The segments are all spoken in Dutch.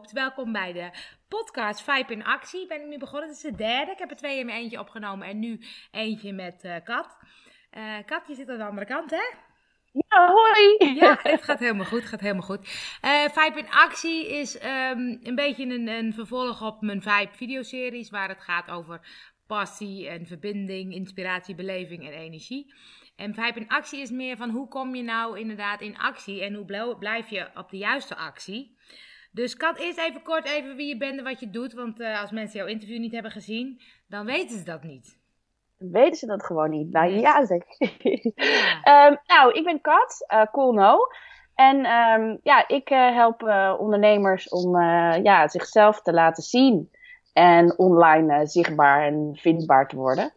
Welkom bij de podcast Vibe in Actie. Ben ik nu begonnen, het is de derde. Ik heb er twee in mijn eentje opgenomen en nu eentje met uh, Kat. Uh, Kat, je zit aan de andere kant, hè? Ja, hoi! Ja, het gaat helemaal goed, gaat helemaal goed. Uh, Vibe in Actie is um, een beetje een, een vervolg op mijn Vibe videoseries, waar het gaat over passie en verbinding, inspiratie, beleving en energie. En Vibe in actie is meer van hoe kom je nou inderdaad in actie en hoe blijf je op de juiste actie. Dus Kat, eerst even kort even wie je bent en wat je doet. Want uh, als mensen jouw interview niet hebben gezien, dan weten ze dat niet. Weten ze dat gewoon niet? Nou ja, zeg. Ja. um, nou, ik ben Kat, uh, cool no. En um, ja, ik uh, help ondernemers om ja, zichzelf te laten zien. En online zichtbaar en vindbaar te worden.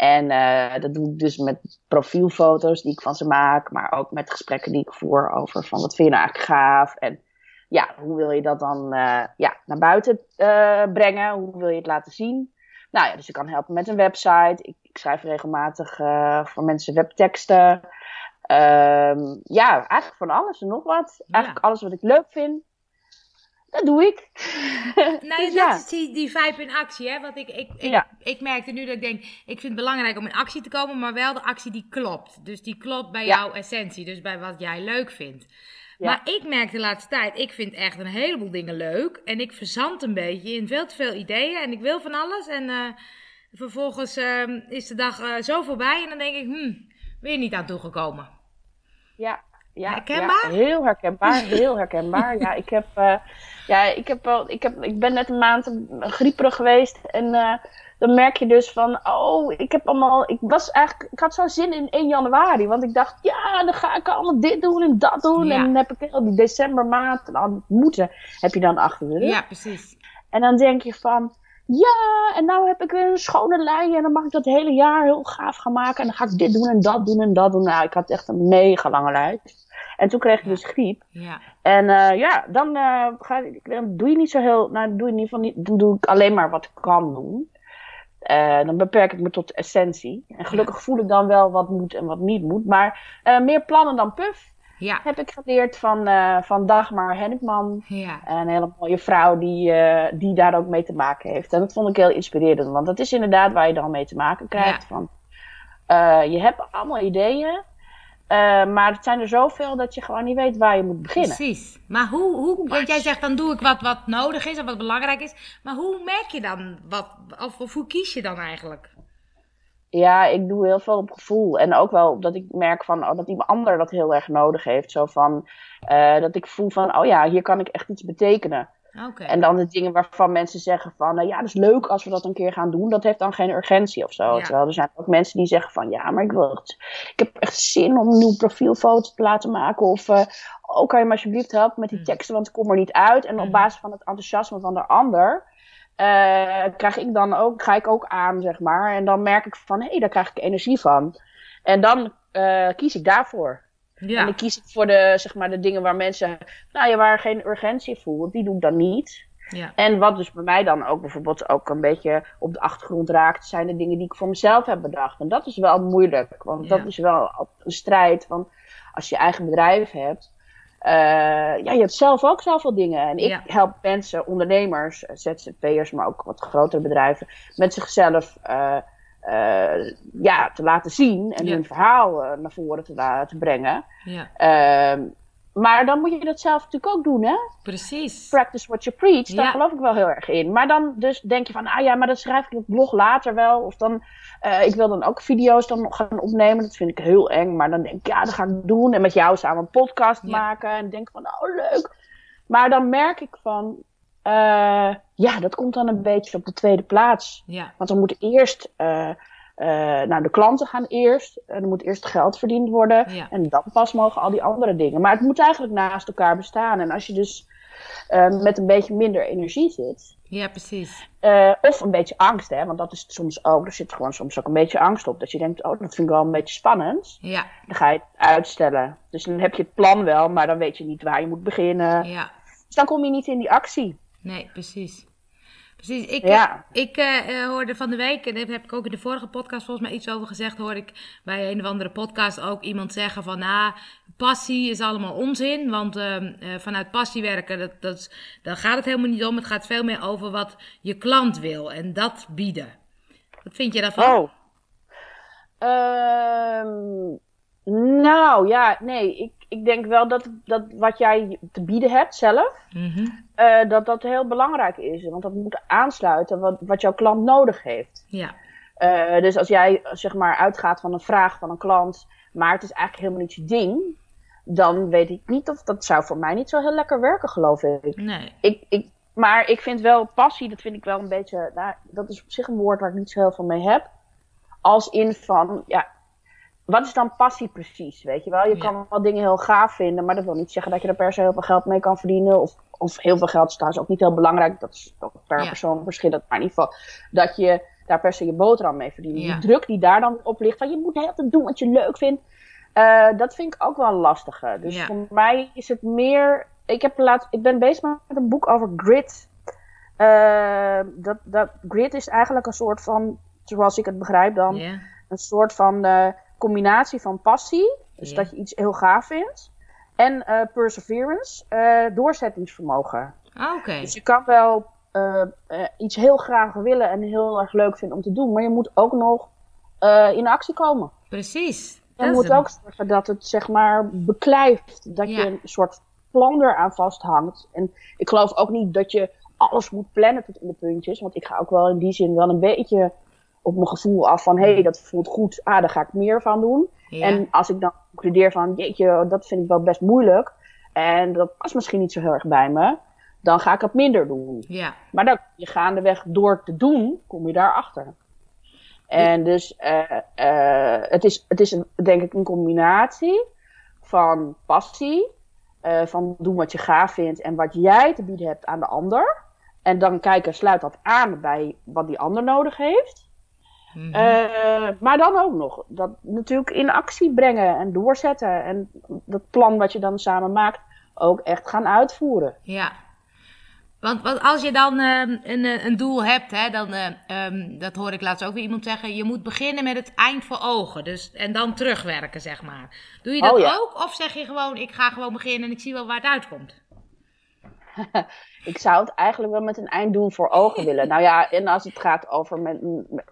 En uh, dat doe ik dus met profielfoto's die ik van ze maak, maar ook met gesprekken die ik voer over van wat vind je nou eigenlijk gaaf en ja, hoe wil je dat dan uh, ja, naar buiten uh, brengen? Hoe wil je het laten zien? Nou ja, dus ik kan helpen met een website. Ik, ik schrijf regelmatig voor mensen webteksten. Um, ja, eigenlijk van alles en nog wat. Eigenlijk alles wat ik leuk vind. Dat doe ik. Nou, dus dat is die, die vibe in actie, hè? Want ik, ik, ik, ja. ik merkte nu dat ik denk, ik vind het belangrijk om in actie te komen, maar wel de actie die klopt. Dus die klopt bij jouw essentie, dus bij wat jij leuk vindt. Maar ik merk de laatste tijd, ik vind echt een heleboel dingen leuk. En ik verzand een beetje in veel te veel ideeën en ik wil van alles. En uh, vervolgens uh, is de dag uh, zo voorbij en dan denk ik, hmm, weer niet aan toegekomen. Ja, ja, herkenbaar? Ja, heel herkenbaar, heel herkenbaar. ja, ik heb, uh, ja, ik heb wel, ik heb, ik ben net een maand grieperig geweest en uh, dan merk je dus van, oh, ik heb allemaal, ik was eigenlijk, ik had zo'n zin in 1 januari, want ik dacht, ja, dan ga ik allemaal dit doen en dat doen ja. en dan heb ik al die decembermaand, dan moeten, heb je dan achter de rug. Ja, precies. En dan denk je van, ja, en nou heb ik weer een schone lijn en dan mag ik dat hele jaar heel gaaf gaan maken. En dan ga ik dit doen en dat doen en dat doen. Nou, ik had echt een mega lange lijst. En toen kreeg ik dus griep. Ja. En uh, ja, dan, uh, ga, dan doe je niet zo heel, nou, doe je niet, dan doe ik alleen maar wat ik kan doen. Uh, dan beperk ik me tot de essentie. En gelukkig ja. voel ik dan wel wat moet en wat niet moet. Maar meer plannen dan puf. Ja. Heb ik geleerd van, uh, van Dagmar Hennekman. Ja. Een hele mooie vrouw die, die daar ook mee te maken heeft. En dat vond ik heel inspirerend. Want dat is inderdaad waar je dan mee te maken krijgt. Van, je hebt allemaal ideeën. Maar het zijn er zoveel dat je gewoon niet weet waar je moet beginnen. Precies. Maar hoe, hoe want jij zegt dan doe ik wat, wat nodig is en wat belangrijk is. Maar hoe merk je dan wat, of, of hoe kies je dan eigenlijk? Ja, ik doe heel veel op gevoel. En ook wel dat ik merk van, oh, dat iemand ander dat heel erg nodig heeft. Zo van, uh, dat ik voel van, oh ja, hier kan ik echt iets betekenen. Okay. En dan de dingen waarvan mensen zeggen van, nou ja, dat is leuk als we dat een keer gaan doen. Dat heeft dan geen urgentie of zo. Ja. Terwijl er zijn ook mensen die zeggen van, ja, maar ik wil het. Ik heb echt zin om een nieuwe profielfoto te laten maken. Of, uh, oh, kan je me alsjeblieft helpen met die teksten, want ik kom er niet uit. En op basis van het enthousiasme van de ander... Uh, krijg ik dan ook, ga ik ook aan, zeg maar. En dan merk ik van, hé, hey, daar krijg ik energie van. En dan uh, kies ik daarvoor. Ja. En dan kies ik voor de, zeg maar, de dingen waar mensen, nou ja, waar geen urgentie voelt, die doe ik dan niet. Ja. En wat dus bij mij dan ook bijvoorbeeld ook een beetje op de achtergrond raakt, zijn de dingen die ik voor mezelf heb bedacht. En dat is wel moeilijk, want Ja. dat is wel een strijd. van als je je eigen bedrijf hebt, uh, ja, je hebt zelf ook zoveel dingen. En ik Ja. help mensen, ondernemers, ZZP'ers, maar ook wat grotere bedrijven, met zichzelf uh, uh, ja, te laten zien en Ja. hun verhaal uh, naar voren te, te brengen. Ja, Uh, maar dan moet je dat zelf natuurlijk ook doen, hè? precies. Practice what you preach, daar Ja. geloof ik wel heel erg in. Maar dan dus denk je van, ah ja, maar dat schrijf ik op het blog later wel. Of dan, uh, ik wil dan ook video's dan nog gaan opnemen. Dat vind ik heel eng. Maar dan denk ik, ja, dat ga ik doen. En met jou samen een podcast maken. En denk van, oh leuk. Maar dan merk ik van, ja, dat komt dan een beetje op de tweede plaats. Ja, Want dan moet eerst, uh, uh, nou de klanten gaan eerst. En er moet eerst geld verdiend worden. Ja. En dan pas mogen al die andere dingen. Maar het moet eigenlijk naast elkaar bestaan. En als je dus uh, met een beetje minder energie zit. ja, precies. Uh, of een beetje angst, hè, want dat is soms ook. Er zit gewoon soms ook een beetje angst op. Dat je denkt, oh, dat vind ik wel een beetje spannend. Ja, Dan ga je het uitstellen. Dus dan heb je het plan wel, maar dan weet je niet waar je moet beginnen. ja. Dus dan kom je niet in die actie. Nee, precies. Precies. Ik, ja. ik uh, hoorde van de week, en daar heb ik ook in de vorige podcast volgens mij iets over gezegd, hoorde ik bij een of andere podcast ook iemand zeggen van, ah, passie is allemaal onzin, want uh, vanuit passie werken, dat, dat, daar gaat het helemaal niet om. Het gaat veel meer over wat je klant wil en dat bieden. Wat vind je daarvan? Oh. Ehm, nou ja, nee, ik, ik denk wel dat, dat wat jij te bieden hebt zelf, mhm. eh, dat dat heel belangrijk is. Want dat moet aansluiten wat, wat jouw klant nodig heeft. Ja. Uh, dus als jij zeg maar uitgaat van een vraag van een klant, maar het is eigenlijk helemaal niet je ding, dan weet ik niet of dat zou voor mij niet zo heel lekker werken, geloof ik. Nee. Ik, ik, maar ik vind wel passie, dat vind ik wel een beetje, nou, dat is op zich een woord waar ik niet zo heel veel mee heb. Als in van, ja, wat is dan passie precies? Weet je wel, je kan wel dingen heel gaaf vinden, maar dat wil niet zeggen dat je er per se heel veel geld mee kan verdienen. Of, of heel veel geld is trouwens ook niet heel belangrijk. Dat is ook per persoon verschillend. Maar in ieder geval dat je daar per se je boterham mee verdient. Die druk die daar dan op ligt, van je moet heel doen wat je leuk vindt. Uh, dat vind ik ook wel lastig. Dus voor mij is het meer. Ik, heb laat, ik ben bezig met een boek over grit. Uh, dat, dat, grit is eigenlijk een soort van, zoals ik het begrijp dan, een soort van. Uh, combinatie van passie, dus dat je iets heel gaaf vindt, en uh, perseverance, uh, doorzettingsvermogen. Ah, oké. Dus je kan wel uh, iets heel graag willen en heel erg leuk vinden om te doen, maar je moet ook nog in actie komen. Precies. Je moet ook zorgen dat het zeg maar beklijft, dat je een soort plan eraan vasthangt. En ik geloof ook niet dat je alles moet plannen tot in de puntjes, want ik ga ook wel in die zin wel een beetje op mijn gevoel af van, hé, hey, dat voelt goed, ah, daar ga ik meer van doen. En als ik dan concludeer van, jeetje, dat vind ik wel best moeilijk, en dat past misschien niet zo heel erg bij me, dan ga ik het minder doen. Ja. Maar dan, je gaandeweg door te doen, kom je daarachter. En dus uh, uh, het, is, het is denk ik een combinatie van passie, uh, van doen wat je gaaf vindt en wat jij te bieden hebt aan de ander. En dan kijken, sluit dat aan bij wat die ander nodig heeft. Mhm. Eh, maar dan ook nog dat natuurlijk in actie brengen en doorzetten. En dat plan wat je dan samen maakt ook echt gaan uitvoeren. Ja. Want, want als je dan uh, een, eh, een doel hebt, hè, dan, uh, um, dat hoor ik laatst ook weer iemand zeggen, je moet beginnen met het eind voor ogen. Dus, en dan terugwerken, zeg maar. Doe je dat oh, ook? Of zeg je gewoon, ik ga gewoon beginnen en ik zie wel waar het uitkomt? ik zou het eigenlijk wel met een einddoel voor ogen willen. Nou ja, en als het gaat over, met,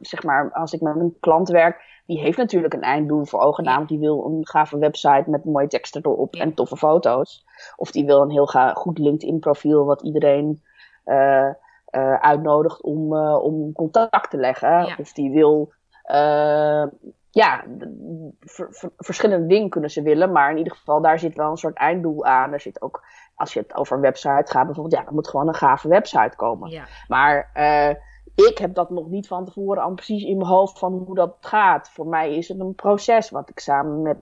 zeg maar, als ik met een klant werk, die heeft natuurlijk een einddoel voor ogen. Namelijk, die wil een gave website met mooie teksten erop en toffe foto's. Of die wil een heel goed LinkedIn profiel wat iedereen uh, uh, uitnodigt om, uh, om contact te leggen. Of die wil ja, verschillende dingen kunnen ze willen, maar in ieder geval daar zit wel een soort einddoel aan. Er zit ook als je het over een website gaat, bijvoorbeeld, ja, dan moet gewoon een gave website komen. Ja. Maar uh, ik heb dat nog niet van tevoren al precies in mijn hoofd van hoe dat gaat. Voor mij is het een proces wat ik samen met,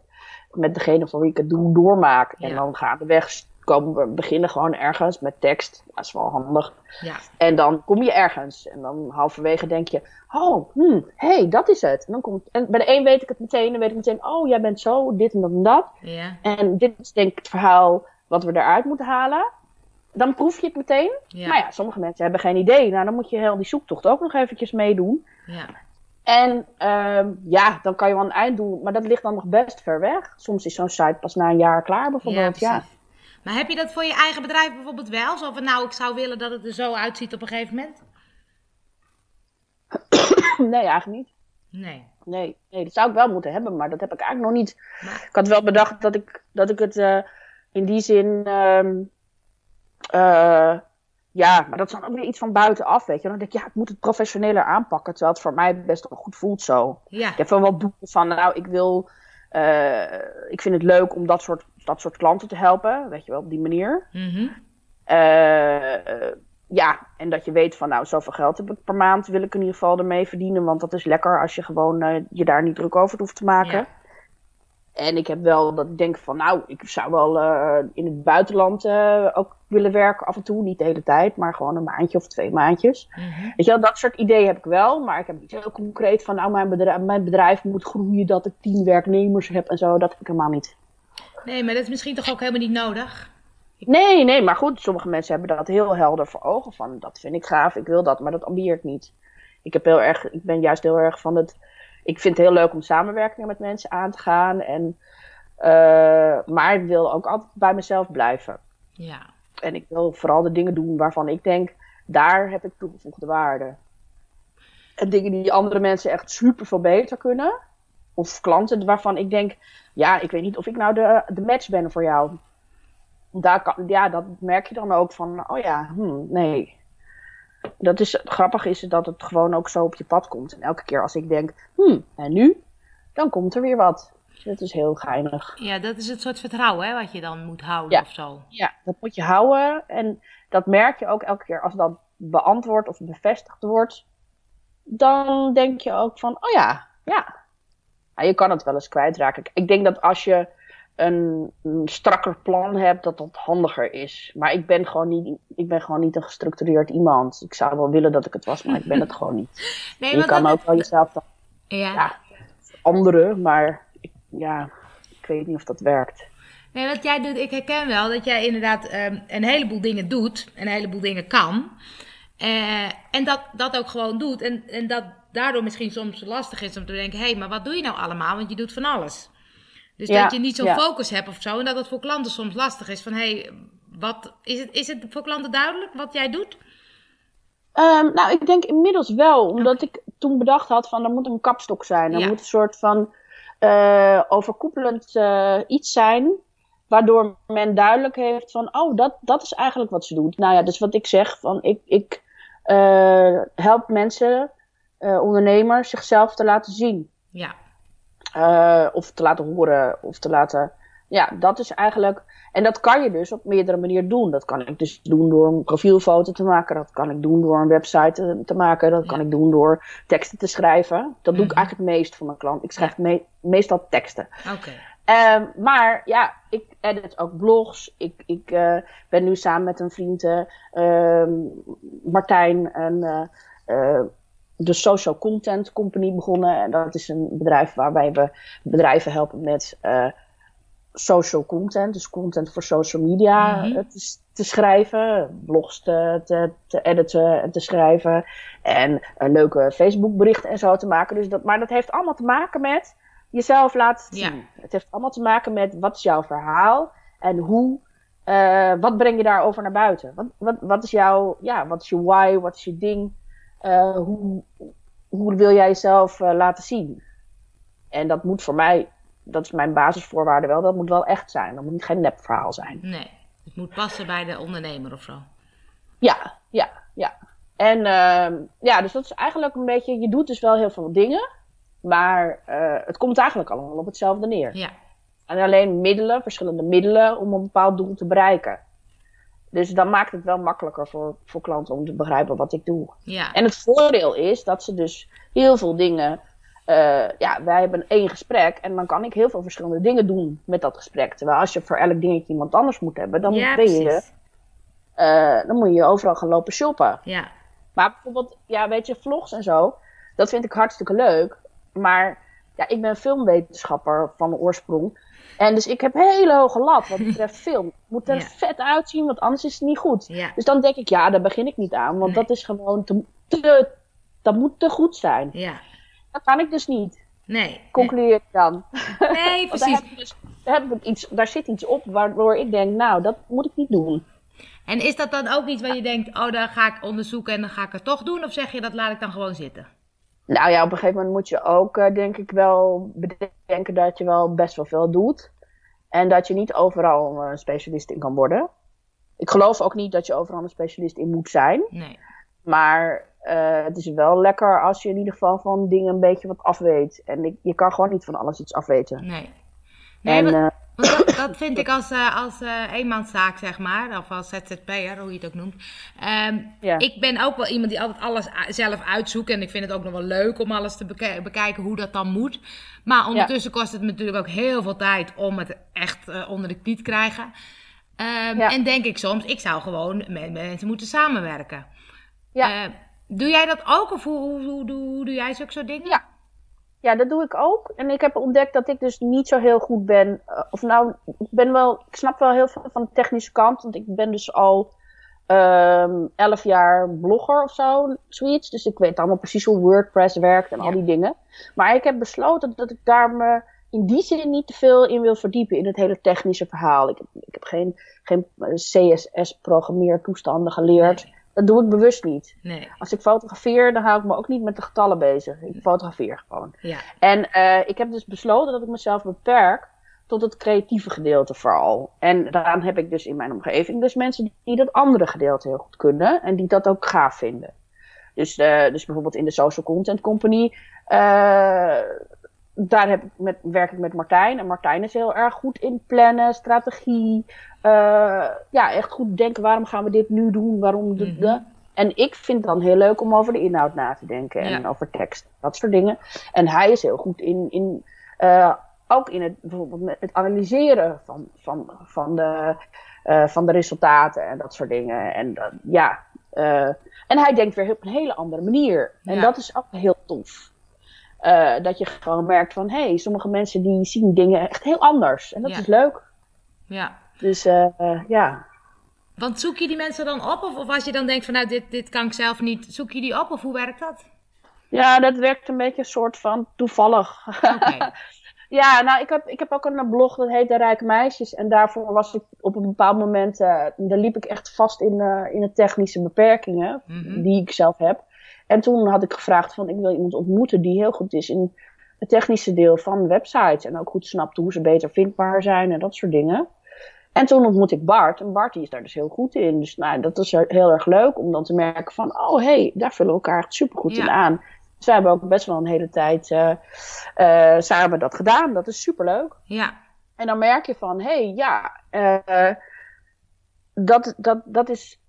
met degene voor wie ik het doe doormaak. En dan gaat de weg komen we beginnen gewoon ergens met tekst. Dat is wel handig. Ja. En dan kom je ergens. En dan halverwege denk je, oh, hmm, hey, dat is het. En, dan komt, en bij de een weet ik het meteen. Dan weet ik meteen, oh, jij bent zo, dit en dat en dat. Ja. En dit is denk ik het verhaal wat we eruit moeten halen. Dan proef je het meteen. Ja. Maar ja, sommige mensen hebben geen idee. Nou, dan moet je heel die zoektocht ook nog eventjes meedoen. Ja. En uh, ja, dan kan je wel een einddoel, maar dat ligt dan nog best ver weg. Soms is zo'n site pas na een jaar klaar bijvoorbeeld. Ja, Maar heb je dat voor je eigen bedrijf bijvoorbeeld wel? Zo van nou, ik zou willen dat het er zo uitziet op een gegeven moment? nee, eigenlijk niet. Nee. Nee, nee, dat zou ik wel moeten hebben, maar dat heb ik eigenlijk nog niet. Ik had wel bedacht dat ik, dat ik het uh, in die zin. Um, uh, ja, maar dat is dan ook weer iets van buitenaf, weet je. Dan denk ik, ja, ik moet het professioneler aanpakken. Terwijl het voor mij best wel goed voelt zo. Ja. Ik heb wel wat doelen van, nou, ik wil. Uh, ik vind het leuk om dat soort, dat soort klanten te helpen, weet je wel, op die manier. Mm -hmm. uh, ja, en dat je weet van, nou, zoveel geld heb ik per maand, wil ik in ieder geval ermee verdienen. Want dat is lekker als je gewoon uh, je daar niet druk over hoeft te maken. Ja. En ik heb wel dat ik denk van, nou, ik zou wel uh, in het buitenland uh, ook willen werken af en toe. Niet de hele tijd, maar gewoon een maandje of twee maandjes. Mm -hmm. Weet je wel, dat soort ideeën heb ik wel. Maar ik heb niet heel concreet van, nou, mijn bedrijf, mijn bedrijf moet groeien, dat ik tien werknemers heb en zo. Dat heb ik helemaal niet. Nee, maar dat is misschien toch ook helemaal niet nodig? Nee, nee, maar goed, sommige mensen hebben dat heel helder voor ogen van, dat vind ik gaaf, ik wil dat, maar dat ambieert niet. Ik, heb heel erg, ik ben juist heel erg van het, ik vind het heel leuk om samenwerkingen met mensen aan te gaan, en, uh, maar ik wil ook altijd bij mezelf blijven. Ja. En ik wil vooral de dingen doen waarvan ik denk, daar heb ik toegevoegde waarde. En dingen die andere mensen echt super veel beter kunnen. Of klanten waarvan ik denk, ja, ik weet niet of ik nou de, de match ben voor jou. Daar kan, ja, dat merk je dan ook van, oh ja, hmm, nee. Dat is, grappig is dat het gewoon ook zo op je pad komt. En elke keer als ik denk, hmm, en nu? Dan komt er weer wat. Dat is heel geinig. Ja, dat is het soort vertrouwen hè, wat je dan moet houden of zo. Ja, dat moet je houden. En dat merk je ook elke keer als dat beantwoord of bevestigd wordt. Dan denk je ook van, oh ja, ja. Je kan het wel eens kwijtraken. Ik denk dat als je een, een, strakker plan hebt, dat dat handiger is. Maar ik ben, gewoon niet, ik ben gewoon niet een gestructureerd iemand. Ik zou wel willen dat ik het was, maar ik ben het gewoon niet. Nee, je kan ook wel jezelf dan, ja. ja anderen, maar ik, ja, ik weet niet of dat werkt. Nee, wat jij doet, ik herken wel dat jij inderdaad um, een heleboel dingen doet, een heleboel dingen kan. Uh, en dat, dat ook gewoon doet. En, en dat daardoor misschien soms lastig is om te denken: hé, hey, maar wat doe je nou allemaal? Want je doet van alles. Dus dat je niet zo'n focus hebt of zo. En dat het voor klanten soms lastig is van: hé, hey, wat, is, het, is het voor klanten duidelijk wat jij doet? Um, nou, ik denk inmiddels wel. Omdat ik toen bedacht had van er moet een kapstok zijn. Er moet een soort van uh, overkoepelend uh, iets zijn. Waardoor men duidelijk heeft van, oh, dat, dat is eigenlijk wat ze doet. Nou ja, dus wat ik zeg, van ik, ik uh, help mensen, ondernemers, zichzelf te laten zien. Ja. of te laten horen, of te laten, ja, dat is eigenlijk en dat kan je dus op meerdere manieren doen. Dat kan ik dus doen door een profielfoto te maken. Dat kan ik doen door een website te, maken. Dat kan ik doen door teksten te schrijven. Dat doe ik mhm. eigenlijk het meest voor mijn klant. Ik schrijf meestal teksten. Oké. Um, maar ja, ik edit ook blogs. Ik, ik uh, ben nu samen met een vriend, uh, Martijn, en, uh, de Social Content Company begonnen. En dat is een bedrijf waarbij we bedrijven helpen met social content, dus content voor social media mhm. te, te, schrijven, blogs te, te, te, editen en te schrijven en een leuke Facebook berichten en zo te maken. Dus dat, maar dat heeft allemaal te maken met jezelf laten zien. Het heeft allemaal te maken met wat is jouw verhaal en hoe, uh, wat breng je daarover naar buiten? Wat, wat, wat is jouw, ja, wat is je why, wat is je ding? Uh, hoe, hoe wil jij jezelf uh, laten zien? En dat moet voor mij dat is mijn basisvoorwaarde wel. Dat moet wel echt zijn. Dat moet geen nepverhaal zijn. Nee, het moet passen bij de ondernemer of zo. Ja, ja, ja. En uh, ja, dus dat is eigenlijk een beetje. Je doet dus wel heel veel dingen. Maar uh, het komt eigenlijk allemaal op hetzelfde neer. Ja. En alleen middelen, verschillende middelen om een bepaald doel te bereiken. Dus dan maakt het wel makkelijker voor, voor klanten om te begrijpen wat ik doe. Ja. En het voordeel is dat ze dus heel veel dingen uh, ja, wij hebben één gesprek en dan kan ik heel veel verschillende dingen doen met dat gesprek. Terwijl als je voor elk dingetje iemand anders moet hebben, dan ja, ben je, uh, dan moet je overal gaan lopen shoppen. Ja. Maar bijvoorbeeld, ja, weet je, vlogs en zo, dat vind ik hartstikke leuk. Maar ja, ik ben filmwetenschapper van oorsprong. En dus ik heb hele hoge lat wat betreft film. Moet er vet uitzien, want anders is het niet goed. Ja. Dus dan denk ik, ja, daar begin ik niet aan. Want dat is gewoon te, te, dat moet te goed zijn. Ja. Dat kan ik dus niet. Nee. Concludeer ik dan. Nee, precies. daar, dus, daar, heb ik iets, daar zit iets op waardoor ik denk, nou, dat moet ik niet doen. En is dat dan ook iets waar je denkt, oh, daar ga ik onderzoeken en dan ga ik het toch doen? Of zeg je, dat laat ik dan gewoon zitten? Nou ja, op een gegeven moment moet je ook, uh, denk ik, wel bedenken dat je wel best wel veel doet. En dat je niet overal een specialist in kan worden. Ik geloof ook niet dat je overal een specialist in moet zijn. Nee. Maar uh, het is wel lekker als je in ieder geval van dingen een beetje wat afweet. En ik, je kan gewoon niet van alles iets afweten. Nee. Nee, en, dat, dat, vind ik als, uh, als eenmanszaak, zeg maar. Of als ZZP'er, hoe je het ook noemt. Um, ja. Ik ben ook wel iemand die altijd alles zelf uitzoekt. En ik vind het ook nog wel leuk om alles te bekijken hoe dat dan moet. Maar ondertussen ja. kost het me natuurlijk ook heel veel tijd om het echt onder de knie te krijgen. Um, ja. En denk ik soms, ik zou gewoon met mensen moeten samenwerken. Ja. Doe jij dat ook of hoe, hoe, hoe, hoe doe jij zulke soort dingen? Ja. Ja, dat doe ik ook. En ik heb ontdekt dat ik dus niet zo heel goed ben. eh, of nou, ik ben wel, ik snap wel heel veel van de technische kant. Want ik ben dus al ehm elf jaar blogger of zo, zoiets. Dus ik weet allemaal precies hoe WordPress werkt en al die dingen. Maar ik heb besloten dat ik daar me in die zin niet te veel in wil verdiepen in het hele technische verhaal. Ik heb, ik heb geen, geen CSS-programmeertoestanden geleerd. Dat doe ik bewust niet. Nee. Als ik fotografeer, dan hou ik me ook niet met de getallen bezig. Ik fotografeer gewoon. Ja. En eh, ik heb dus besloten dat ik mezelf beperk tot het creatieve gedeelte vooral. En daaraan heb ik dus in mijn omgeving dus mensen die dat andere gedeelte heel goed kunnen. En die dat ook gaaf vinden. Dus, eh, dus bijvoorbeeld in de Social Content Company. eh, daar heb ik met, werk ik met Martijn. En Martijn is heel erg goed in plannen, strategie. eh, ja, echt goed denken. Waarom gaan we dit nu doen? Waarom de, Mhm. de- En ik vind het dan heel leuk om over de inhoud na te denken. En Ja. over tekst. Dat soort dingen. En hij is heel goed in... in eh, ook in het, bijvoorbeeld het analyseren van, van, van, de, eh, van de resultaten en dat soort dingen. En ja, en hij denkt weer op een hele andere manier. En Ja. dat is ook heel tof. Eh, dat je gewoon merkt van, hé, hey, sommige mensen die zien dingen echt heel anders. En dat Ja. is leuk. ja. Dus eh, ja. Want zoek je die mensen dan op? Of, of als je dan denkt van nou, dit, dit kan ik zelf niet, zoek je die op? Of hoe werkt dat? Ja, dat werkt een beetje een soort van toevallig. Ja, nou, ik heb, ik heb ook een blog dat heet De Rijke Meisjes. En daarvoor was ik op een bepaald moment, eh, daar liep ik echt vast in, in de technische beperkingen Mhm. die ik zelf heb. En toen had ik gevraagd van, ik wil iemand ontmoeten die heel goed is in het technische deel van websites. En ook goed snapt hoe ze beter vindbaar zijn en dat soort dingen. En toen ontmoette ik Bart. En Bart die is daar dus heel goed in. Dus nou, dat is heel erg leuk om dan te merken van... oh, hé, hey, daar vullen we elkaar echt supergoed Ja. in aan. Dus wij hebben ook best wel een hele tijd eh, eh, samen dat gedaan. Dat is superleuk. Ja. En dan merk je van, hé, hey, ja, eh, dat, dat, dat, is,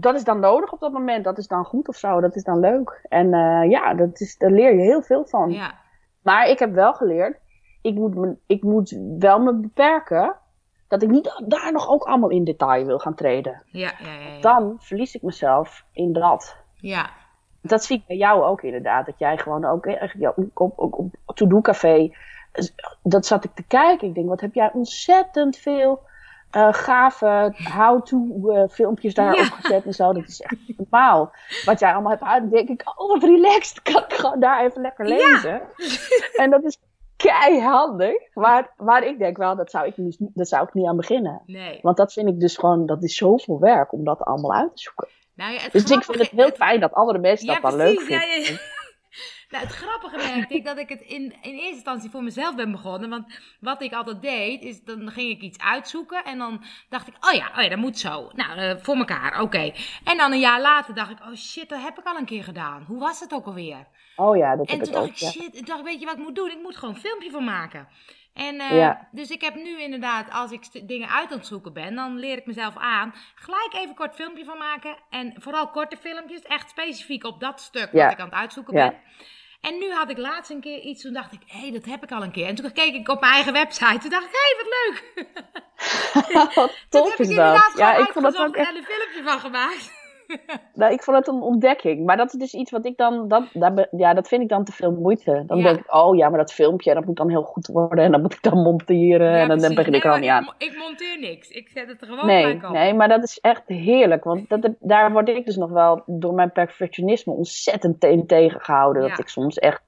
dat is dan nodig op dat moment. Dat is dan goed of zo. Dat is dan leuk. En eh, ja, dat is, daar leer je heel veel van. Ja. Maar ik heb wel geleerd, ik moet, me, ik moet wel me beperken. Dat ik niet daar nog ook allemaal in detail wil gaan treden. Ja. Ja. Ja. Dan verlies ik mezelf in dat. ja. Dat zie ik bij jou ook inderdaad. Dat jij gewoon ook ja, op, op, op, op To-Do Café. Dat zat ik te kijken. Ik denk, wat heb jij ontzettend veel eh, gave how-to eh, filmpjes daarop Ja. gezet en zo. Dat is echt normaal. Wat jij allemaal hebt uit. Dan denk ik, oh wat relaxed. Kan ik gewoon daar even lekker lezen. en dat is keihandig. Maar, maar ik denk wel, dat zou ik, niet, dat zou ik niet aan beginnen. Nee. Want dat vind ik dus gewoon, dat is zoveel werk om dat allemaal uit te zoeken. Nou, ja, Dus ik vind het heel fijn dat andere mensen dat dan leuk vinden. Nou, het grappige merkte ik dat ik het in, in eerste instantie voor mezelf ben begonnen. Want wat ik altijd deed, is dan ging ik iets uitzoeken. En dan dacht ik, oh ja, oh ja dat moet zo. Nou, eh, voor elkaar, oké. En dan een jaar later dacht ik, oh shit, dat heb ik al een keer gedaan. Hoe was het ook alweer? Oh ja, dat En heb toen ik dacht ook. ik, Ja. shit, ik dacht, weet je wat ik moet doen? Ik moet gewoon een filmpje van maken. En, eh, Ja. Dus ik heb nu inderdaad, als ik dingen uit aan het zoeken ben, dan leer ik mezelf aan. Gelijk even een kort filmpje van maken. En vooral korte filmpjes, echt specifiek op dat stuk Ja. wat ik aan het uitzoeken ben. En nu had ik laatst een keer iets, toen dacht ik, hé, hey, dat heb ik al een keer. En toen keek ik op mijn eigen website, toen dacht ik, hé, hey, wat leuk. Wat Toen tof heb is dat. Ja, ik vond uitgezocht ook echt. en een filmpje van gemaakt. Nou, ik vond het een ontdekking. Maar dat is dus iets wat ik dan. Dat, ja, dat vind ik dan te veel moeite. Dan Ja. denk ik, oh ja, maar dat filmpje, dat moet dan heel goed worden. En dan moet ik dan monteren. Ja, en dan, begin ik er al niet aan. Ik, mo- ik monteer niks. Ik zet het er gewoon Nee, nee, maar dat is echt heerlijk. Want dat, daar word ik dus nog wel door mijn perfectionisme ontzettend tegengehouden. Ja. Dat ik soms echt.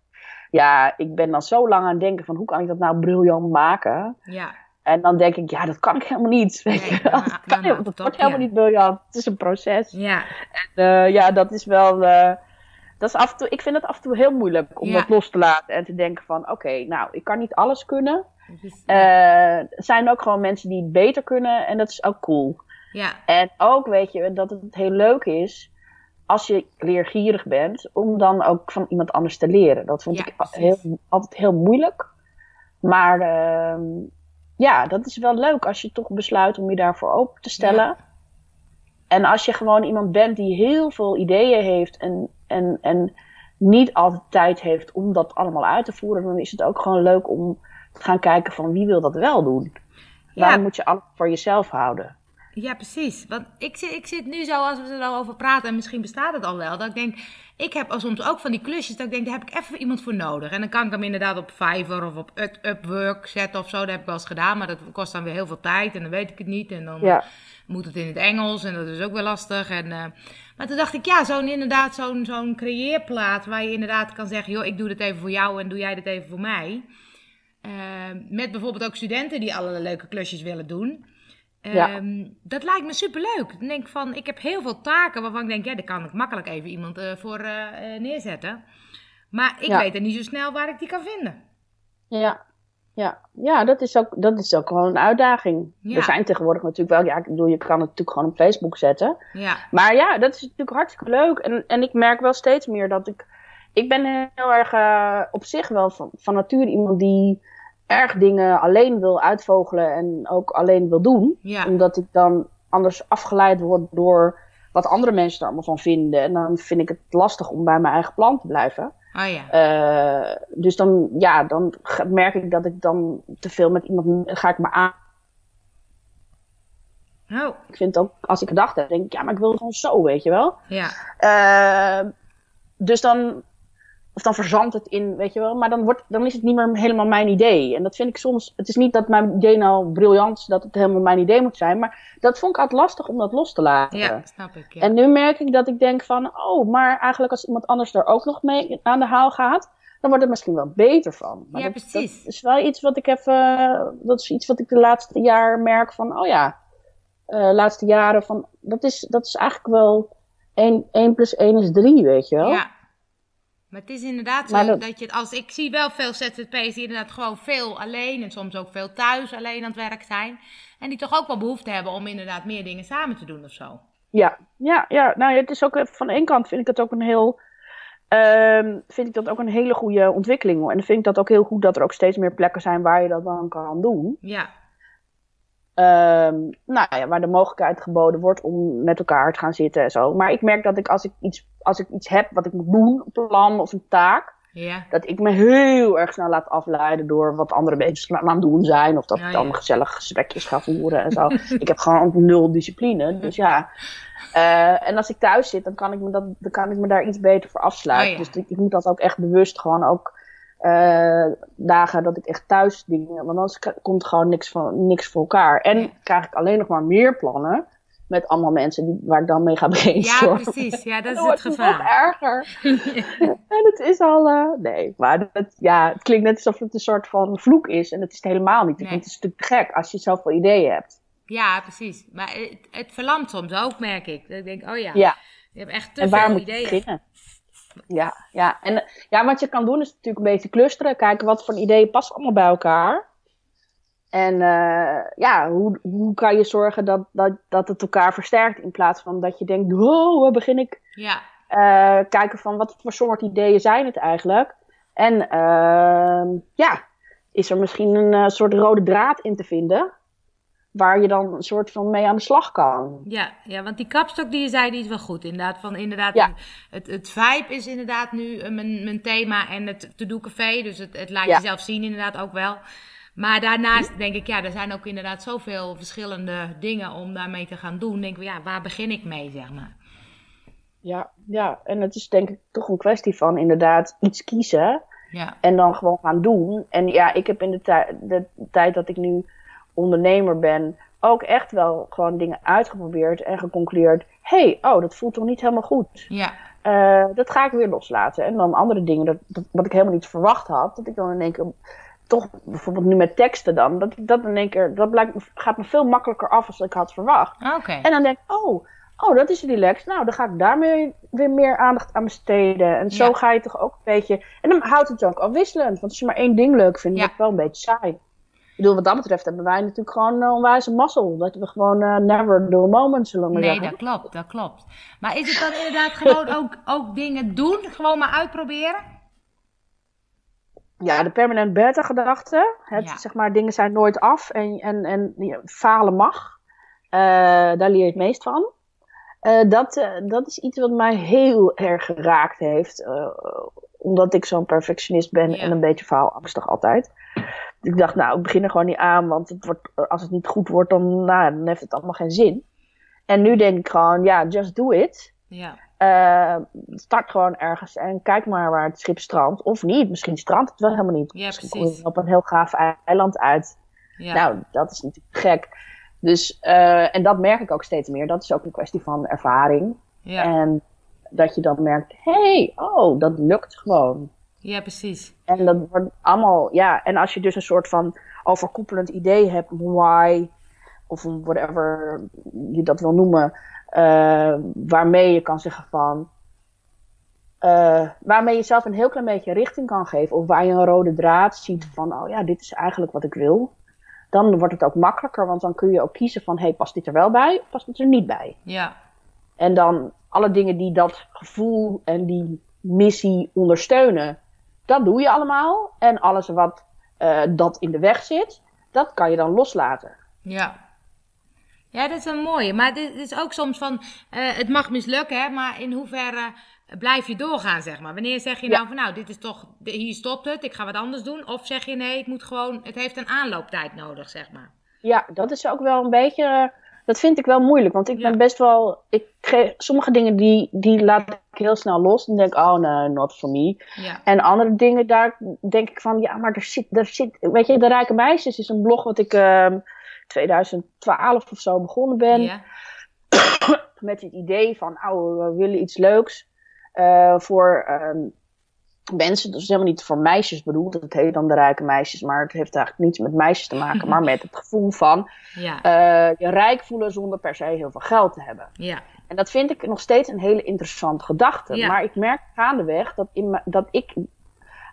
Ja, ik ben dan zo lang aan het denken van hoe kan ik dat nou briljant maken? Ja, En dan denk ik, ja, dat kan ik helemaal niet. Weet je? dat kan dat top, wordt helemaal ja. niet briljant. Het is een proces. ja, Eh, ja, dat is wel. eh, dat is af en toe, ik vind het af en toe heel moeilijk om Ja. dat los te laten en te denken van oké, nou, ik kan niet alles kunnen. Eh, er zijn ook gewoon mensen die het beter kunnen en dat is ook cool. ja, En ook weet je dat het heel leuk is als je leergierig bent om dan ook van iemand anders te leren. Dat vond ik heel, altijd heel moeilijk. Maar ehm, ja, dat is wel leuk als je toch besluit om je daarvoor open te stellen. Ja. En als je gewoon iemand bent die heel veel ideeën heeft en, en, en niet altijd tijd heeft om dat allemaal uit te voeren, dan is het ook gewoon leuk om te gaan kijken van wie wil dat wel doen. Ja. Waarom moet je alles voor jezelf houden? Ja, precies. Want ik zit, ik zit nu zo, als we er al over praten, en misschien bestaat het al wel, dat ik denk, ik heb soms ook van die klusjes, dat ik denk, daar heb ik even iemand voor nodig. En dan kan ik hem inderdaad op Fiverr of op Upwork zetten of zo, dat heb ik wel eens gedaan, maar dat kost dan weer heel veel tijd en dan weet ik het niet. En dan moet het in het Engels en dat is ook wel lastig. En, uh, maar toen dacht ik, ja, zo'n inderdaad, zo'n zo'n creëerplaat waar je inderdaad kan zeggen, joh, ik doe dit even voor jou en doe jij dit even voor mij. Uh, met bijvoorbeeld ook studenten die allerlei leuke klusjes willen doen. Ja. Ehm, dat lijkt me superleuk. Dan denk ik van, ik heb heel veel taken waarvan ik denk, ja, daar kan ik makkelijk even iemand uh, voor uh, neerzetten. Maar ik weet er niet zo snel waar ik die kan vinden. Ja, ja. ja dat, is ook, dat is ook gewoon een uitdaging. Er zijn tegenwoordig natuurlijk wel, ja, ik bedoel, je kan het natuurlijk gewoon op Facebook zetten. Ja. Maar ja, dat is natuurlijk hartstikke leuk. En, en ik merk wel steeds meer dat ik, ik ben heel erg uh, op zich wel van, van nature iemand die erg dingen alleen wil uitvogelen en ook alleen wil doen. Omdat ik dan anders afgeleid word door wat andere mensen er allemaal van vinden. En dan vind ik het lastig om bij mijn eigen plan te blijven. Oh ja. Uh, dus dan, ja, dan merk ik dat ik dan te veel met iemand ga ik me aan. Oh. Ik vind ook, als ik gedacht heb, denk ik, ja, maar ik wil het gewoon zo, weet je wel. Ja. Uh, dus dan of dan verzandt het in, weet je wel. Maar dan, wordt, dan is het niet meer helemaal mijn idee. En dat vind ik soms. Het is niet dat mijn idee nou briljant is, dat het helemaal mijn idee moet zijn. Maar dat vond ik altijd lastig om dat los te laten. Ja, snap ik. Ja. En nu merk ik dat ik denk van. Oh, maar eigenlijk als iemand anders er ook nog mee aan de haal gaat. Dan wordt het misschien wel beter van. Maar ja, dat, precies. Dat is wel iets wat ik even. Dat is iets wat ik de laatste jaar merk van. Oh ja. Uh, laatste jaren van. Dat is, dat is eigenlijk wel. 1, 1 plus 1 is 3, weet je wel. Ja. Maar het is inderdaad zo dat... dat... je, als ik zie wel veel ZZP's die inderdaad gewoon veel alleen en soms ook veel thuis alleen aan het werk zijn. En die toch ook wel behoefte hebben om inderdaad meer dingen samen te doen of zo. Ja, ja, ja. Nou, het is ook eh, van de ene kant vind ik het ook een heel, um, vind ik dat ook een hele goede ontwikkeling. En dan vind ik dat ook heel goed dat er ook steeds meer plekken zijn waar je dat dan kan doen. Ja. Um, nou ja, waar de mogelijkheid geboden wordt om met elkaar te gaan zitten en zo. Maar ik merk dat ik als ik iets, als ik iets heb wat ik moet doen, een plan of een taak, ja. dat ik me heel erg snel laat afleiden door wat andere mensen aan het doen zijn. Of dat ik dan gezellig gesprekjes ga voeren en zo. ik heb gewoon nul discipline. Dus ja. Uh, en als ik thuis zit, dan kan ik me, dat, dan kan ik me daar iets beter voor afsluiten. Oh. Dus ik, ik moet dat ook echt bewust gewoon ook uh, dagen dat ik echt thuis dingen. Want anders komt gewoon niks, van, niks voor elkaar. En krijg ik alleen nog maar meer plannen. Met allemaal mensen die, waar ik dan mee ga brainstormen. Ja, precies. Ja, dat is het gevaar. nog erger. en het is al... Uh, nee, maar het, ja, het klinkt net alsof het een soort van vloek is. En dat is het helemaal niet. Nee. Het is natuurlijk gek als je zoveel ideeën hebt. Ja, precies. Maar het, het verlamt soms ook, merk ik. Dat ik denk, oh ja, ja. je hebt echt te en waar veel moet ideeën. Je beginnen? Ja, ja. En ja, wat je kan doen is natuurlijk een beetje clusteren. Kijken wat voor ideeën passen allemaal bij elkaar. En uh, ja, hoe, hoe kan je zorgen dat, dat, dat het elkaar versterkt in plaats van dat je denkt, oh, waar begin ik? Ja. Uh, kijken van wat voor soort ideeën zijn het eigenlijk? En uh, ja, is er misschien een uh, soort rode draad in te vinden? Waar je dan een soort van mee aan de slag kan. Ja, ja want die kapstok die je zei, die is wel goed. Inderdaad, van inderdaad ja. het, het vibe is inderdaad nu mijn, mijn thema. En het to-do café, dus het, het laat Ja. jezelf zien inderdaad ook wel. Maar daarnaast denk ik, ja, er zijn ook inderdaad zoveel verschillende dingen om daarmee te gaan doen. Denk ik, ja, waar begin ik mee, zeg maar. Ja, ja, en het is denk ik toch een kwestie van inderdaad iets kiezen. Ja, En dan gewoon gaan doen. En ja, ik heb in de tijd dat ik nu ondernemer ben, ook echt wel gewoon dingen uitgeprobeerd en geconcludeerd. hey, oh, dat voelt toch niet helemaal goed. ja, Eh, dat ga ik weer loslaten. En dan andere dingen, dat, dat, wat ik helemaal niet verwacht had, dat ik dan in één keer, toch bijvoorbeeld nu met teksten dan, dat dat in één keer, dat blijkt, gaat me veel makkelijker af als ik had verwacht. oké. En dan denk ik, oh, oh, dat is relaxed. Nou, dan ga ik daarmee weer meer aandacht aan besteden. En zo Ja. ga je toch ook een beetje. En dan houdt het ook afwisselend. Want als je maar één ding leuk vindt, Ja. wordt het wel een beetje saai. Ik bedoel, wat dat betreft hebben wij natuurlijk gewoon een onwijze mazzel. Dat we gewoon eh, never do a moment, zullen we Nee, zeggen. dat klopt, dat klopt. Maar is het dan inderdaad gewoon ook, ook dingen doen? Gewoon maar uitproberen? Ja, de permanent beta gedachte. Het, Ja. zeg maar, dingen zijn nooit af en, en, en ja, falen mag. Eh, daar leer je het meest van. Eh, dat, dat is iets wat mij heel erg geraakt heeft. omdat ik zo'n perfectionist ben Ja. en een beetje faalangstig altijd. Ik dacht, nou, ik begin er gewoon niet aan, want het wordt, als het niet goed wordt, dan, nou, dan heeft het allemaal geen zin. En nu denk ik gewoon, ja, just do it. Ja. Uh, start gewoon ergens en kijk maar waar het schip strandt. Of niet, misschien strandt het wel helemaal niet. Ja, misschien precies. kom je op een heel gaaf eiland uit. Ja. Nou, dat is natuurlijk gek. Dus, uh, en dat merk ik ook steeds meer. Dat is ook een kwestie van ervaring. ja. En dat je dan merkt, hé, hey, oh, dat lukt gewoon. Ja, precies. En dat wordt allemaal, ja, en als je dus een soort van overkoepelend idee hebt, why, of whatever je dat wil noemen, uh, waarmee je kan zeggen van, uh, waarmee je zelf een heel klein beetje richting kan geven, of waar je een rode draad ziet van, oh ja, dit is eigenlijk wat ik wil. Dan wordt het ook makkelijker, want dan kun je ook kiezen van, hey, past dit er wel bij, of past dit er niet bij? Ja. En dan alle dingen die dat gevoel en die missie ondersteunen, dat doe je allemaal. En alles wat uh, dat in de weg zit, dat kan je dan loslaten. Ja. Ja, dat is een mooie. Maar dit is ook soms van, uh, het mag mislukken, hè, maar in hoeverre blijf je doorgaan, zeg maar? Wanneer zeg je Ja. nou van, nou, dit is toch, hier stopt het, ik ga wat anders doen? Of zeg je, nee, ik moet gewoon, het heeft een aanlooptijd nodig, zeg maar. Ja, dat is ook wel een beetje. Dat vind ik wel moeilijk, want ik Ja. ben best wel. Ik geef, sommige dingen die, die laat ik heel snel los. En denk, oh nee, not for me. Ja. En andere dingen, daar denk ik van, ja, maar er zit, er zit. Weet je, De Rijke Meisjes is een blog wat ik ehm 2012 of zo begonnen ben. Ja. met het idee van, oh, we willen iets leuks eh, voor ehm, mensen. Dat is helemaal niet voor meisjes bedoeld. Het heet dan de rijke meisjes, maar het heeft eigenlijk niets met meisjes te maken. maar met het gevoel van Ja. eh, je rijk voelen zonder per se heel veel geld te hebben. Ja. En dat vind ik nog steeds een hele interessante gedachte. Ja. Maar ik merk gaandeweg dat, in dat ik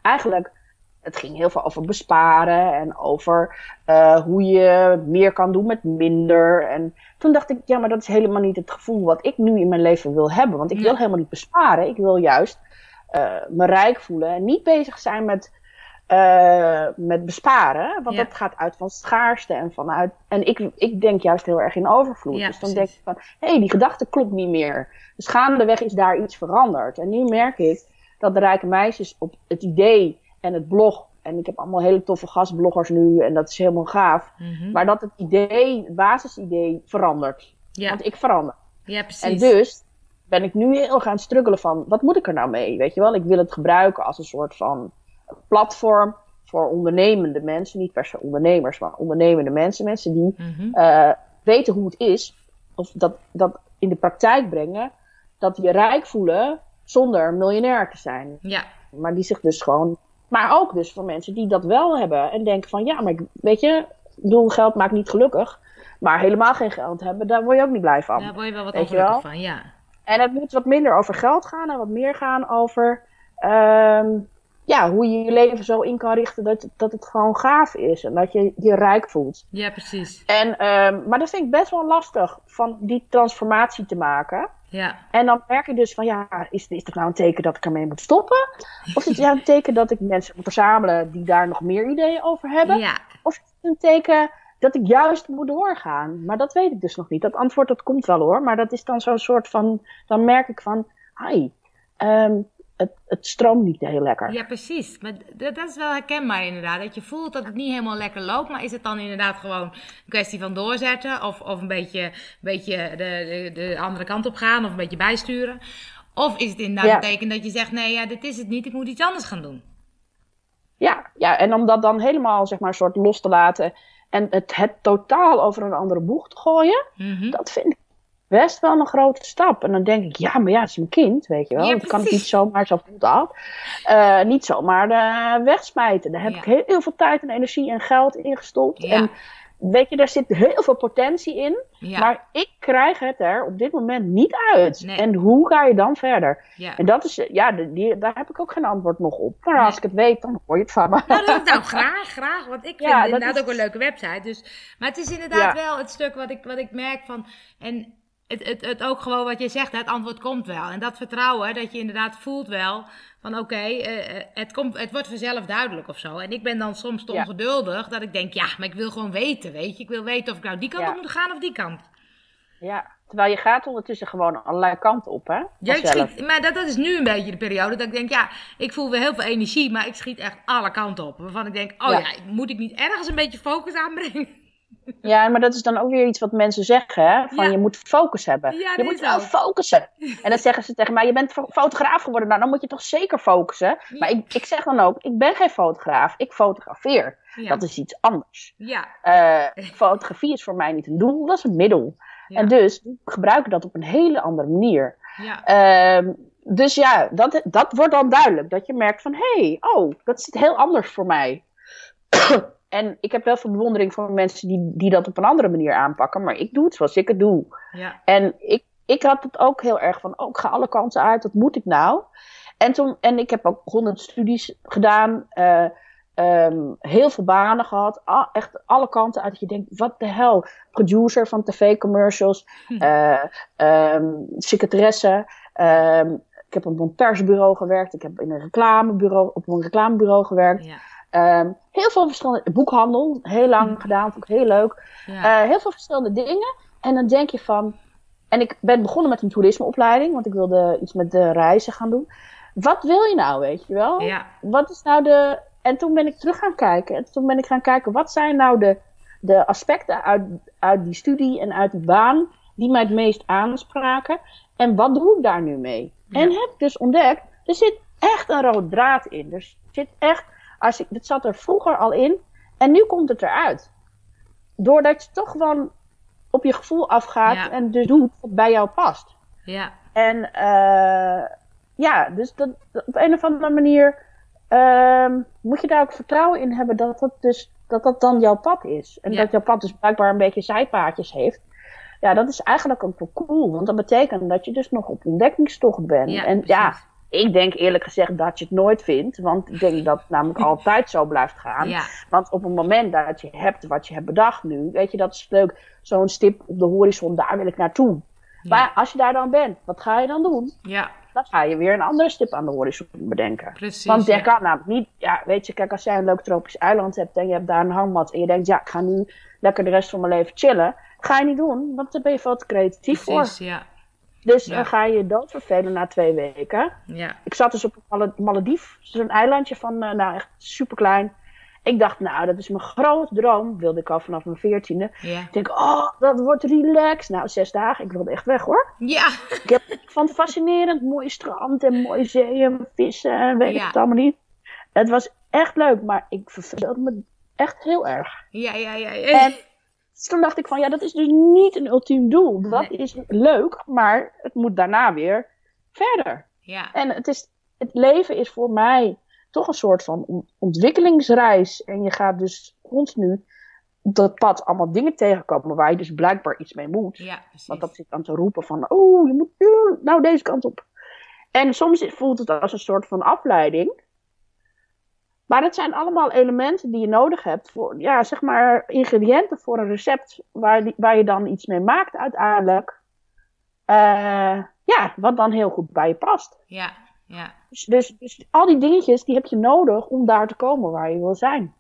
eigenlijk. Het ging heel veel over besparen en over eh, hoe je meer kan doen met minder. En toen dacht ik, ja, maar dat is helemaal niet het gevoel wat ik nu in mijn leven wil hebben. Want ik wil helemaal niet besparen. Ik wil juist me rijk voelen en niet bezig zijn met, eh, met besparen. Want Ja. dat gaat uit van schaarste en vanuit. En ik, ik denk juist heel erg in overvloed. Ja, dus dan precies. denk ik van, hé, hey, die gedachte klopt niet meer. Dus gaandeweg is daar iets veranderd. En nu merk ik dat de rijke meisjes op het idee en het blog. En ik heb allemaal hele toffe gastbloggers nu en dat is helemaal gaaf. Mhm. Maar dat het idee, het basisidee verandert. ja. Want ik verander. ja, precies. En dus ben ik nu heel gaan struggelen van, wat moet ik er nou mee? Weet je wel, ik wil het gebruiken als een soort van platform voor ondernemende mensen. Niet per se ondernemers, maar ondernemende mensen. Mensen die Mhm. eh, weten hoe het is, of dat, dat in de praktijk brengen, dat je rijk voelen zonder miljonair te zijn. Ja. Maar die zich dus gewoon. Maar ook dus voor mensen die dat wel hebben en denken van ja, maar ik, weet je, ik bedoel, geld maakt niet gelukkig. Maar helemaal geen geld hebben, daar word je ook niet blij van. Daar word je wel wat ongelukkig van, ja. En het moet wat minder over geld gaan en wat meer gaan over ehm, ja, hoe je je leven zo in kan richten dat, dat het gewoon gaaf is en dat je je rijk voelt. Ja, precies. En, ehm, maar dat vind ik best wel lastig van die transformatie te maken. Ja. En dan merk je dus van ja, is, is dat nou een teken dat ik ermee moet stoppen? Of is het nou een teken dat ik mensen moet verzamelen die daar nog meer ideeën over hebben? Ja. Of is het een teken dat ik juist moet doorgaan? Maar dat weet ik dus nog niet. Dat antwoord dat komt wel hoor. Maar dat is dan zo'n soort van, dan merk ik van, hi, ehm, het, het stroomt niet heel lekker. Ja, precies. Maar dat is wel herkenbaar inderdaad. Dat je voelt dat het niet helemaal lekker loopt. Maar is het dan inderdaad gewoon een kwestie van doorzetten? Of, of een beetje, een beetje de, de, de andere kant op gaan? Of een beetje bijsturen? Of is het inderdaad Ja. een teken dat je zegt... Nee, ja, dit is het niet. Ik moet iets anders gaan doen. Ja, ja, en om dat dan helemaal zeg maar soort los te laten en het, het totaal over een andere boeg te gooien, Mhm. dat vind ik best wel een grote stap. En dan denk ik, ja, maar ja, het is mijn kind, weet je wel. Ja, dat kan ik niet zomaar, zo voelt dat, eh, niet zomaar eh, wegsmijten. Daar heb Ja. ik heel, heel veel tijd en energie en geld in gestopt. Ja. En weet je, daar zit heel veel potentie in. Ja. Maar ik krijg het er op dit moment niet uit. Nee. En hoe ga je dan verder? ja. En dat is, ja, die, daar heb ik ook geen antwoord nog op. Maar als ik het weet, dan hoor je het van me. Nou, dat nou graag, graag. Want ik vind Ja, het dat inderdaad is- ook een leuke website. Dus, maar het is inderdaad wel het stuk wat ik, wat ik merk van. En het, het, het ook gewoon wat je zegt, het antwoord komt wel. En dat vertrouwen, dat je inderdaad voelt wel van oké, eh, eh, het komt het wordt vanzelf duidelijk of zo. En ik ben dan soms te Ja. ongeduldig dat ik denk, ja, maar ik wil gewoon weten, weet je. Ik wil weten of ik nou die kant Ja. op moet gaan of die kant. Ja, terwijl je gaat ondertussen gewoon allerlei kanten op, hè? Ja, ik schiet, maar dat, dat is nu een beetje de periode dat ik denk, ja, ik voel weer heel veel energie, maar ik schiet echt alle kanten op. Waarvan ik denk, oh Ja. ja, moet ik niet ergens een beetje focus aanbrengen? Ja, maar dat is dan ook weer iets wat mensen zeggen, hè? Van je moet focus hebben. je moet wel focussen. En dan zeggen ze tegen mij, je bent fotograaf geworden, nou dan moet je toch zeker focussen. Maar ik, ik zeg dan ook, ik ben geen fotograaf, ik fotografeer. Dat is iets anders. Ja. Uh, fotografie is voor mij niet een doel, dat is een middel. En dus gebruik ik dat op een hele andere manier. Uh, dus ja, dat, dat wordt dan duidelijk. Dat je merkt van, hé, hey, oh, dat is heel anders voor mij. en ik heb wel veel bewondering voor mensen die, die dat op een andere manier aanpakken. Maar ik doe het zoals ik het doe. Ja. En ik, ik had het ook heel erg van, oh, ik ga alle kanten uit, wat moet ik nou? En, toen, en ik heb ook honderd studies gedaan. Uh, um, heel veel banen gehad. echt alle kanten uit. Dat je denkt, wat de hel. Producer van tv-commercials. Hm. Uh, um, secretaresse. Um, ik heb op een montagebureau gewerkt. Ik heb in een reclamebureau, op een reclamebureau gewerkt. Ja. Um, heel veel verschillende boekhandel, heel lang hm. gedaan, vond ik heel leuk. Ja. Uh, heel veel verschillende dingen. En dan denk je van. En ik ben begonnen met een toerismeopleiding, want ik wilde iets met de reizen gaan doen. Wat wil je nou, weet je wel? Ja. Wat is nou de. En toen ben ik terug gaan kijken. En toen ben ik gaan kijken, wat zijn nou de, de aspecten uit, uit die studie en uit die baan die mij het meest aanspraken? En wat doe ik daar nu mee? En heb dus ontdekt, er zit echt een rood draad in. Er zit echt, als ik, het zat er vroeger al in en nu komt het eruit. Doordat je toch gewoon op je gevoel afgaat en dus doet wat bij jou past. Ja. En uh, ja, dus dat, op een of andere manier uh, moet je daar ook vertrouwen in hebben dat dat, dus, dat, dat dan jouw pad is. En dat jouw pad dus blijkbaar een beetje zijpaadjes heeft. Ja, dat is eigenlijk ook wel cool. Want dat betekent dat je dus nog op ontdekkingstocht bent. Ja, en ja, ik denk eerlijk gezegd dat je het nooit vindt. Want ik denk dat het namelijk altijd zo blijft gaan. Ja. Want op het moment dat je hebt wat je hebt bedacht nu, weet je, dat is leuk. Zo'n stip op de horizon, daar wil ik naartoe. Ja. Maar als je daar dan bent, wat ga je dan doen? Ja. Dan ga je weer een andere stip aan de horizon bedenken. Precies, Want je ja. kan namelijk niet, ja, weet je, kijk, als jij een leuk tropisch eiland hebt en je hebt daar een hangmat en je denkt, ja, ik ga nu lekker de rest van mijn leven chillen. Ga je niet doen, want daar ben je veel te creatief Precies, voor. ja. Dus Ja. dan ga je je doodvervelen na twee weken. Ja. Ik zat dus op Mal- Maledief, zo'n eilandje van, eh, nou echt super klein. Ik dacht, nou, dat is mijn grote droom. Wilde ik al vanaf mijn veertiende. Ja. Ik denk, oh, dat wordt relaxed. Nou, zes dagen. Ik wilde echt weg hoor. Ja. Ik, heb, ik vond het fascinerend. Mooie strand en mooie zee en vissen en weet ik het allemaal niet. Het was echt leuk, maar ik verveelde me echt heel erg. Ja, ja, ja. ja. En dus toen dacht ik van, ja, dat is dus niet een ultiem doel. Dat Nee. is leuk, maar het moet daarna weer verder. Ja. En het, is, het leven is voor mij toch een soort van on- ontwikkelingsreis. En je gaat dus continu op dat pad allemaal dingen tegenkomen waar je dus blijkbaar iets mee moet. Ja. Want dat zit aan te roepen van, oh, je moet nou deze kant op. En soms voelt het als een soort van afleiding. Maar het zijn allemaal elementen die je nodig hebt voor, ja, zeg maar, ingrediënten voor een recept waar, die, waar je dan iets mee maakt uiteindelijk. Eh, ja, wat dan heel goed bij je past. Ja, ja. Dus, dus, dus al die dingetjes, die heb je nodig om daar te komen waar je wil zijn.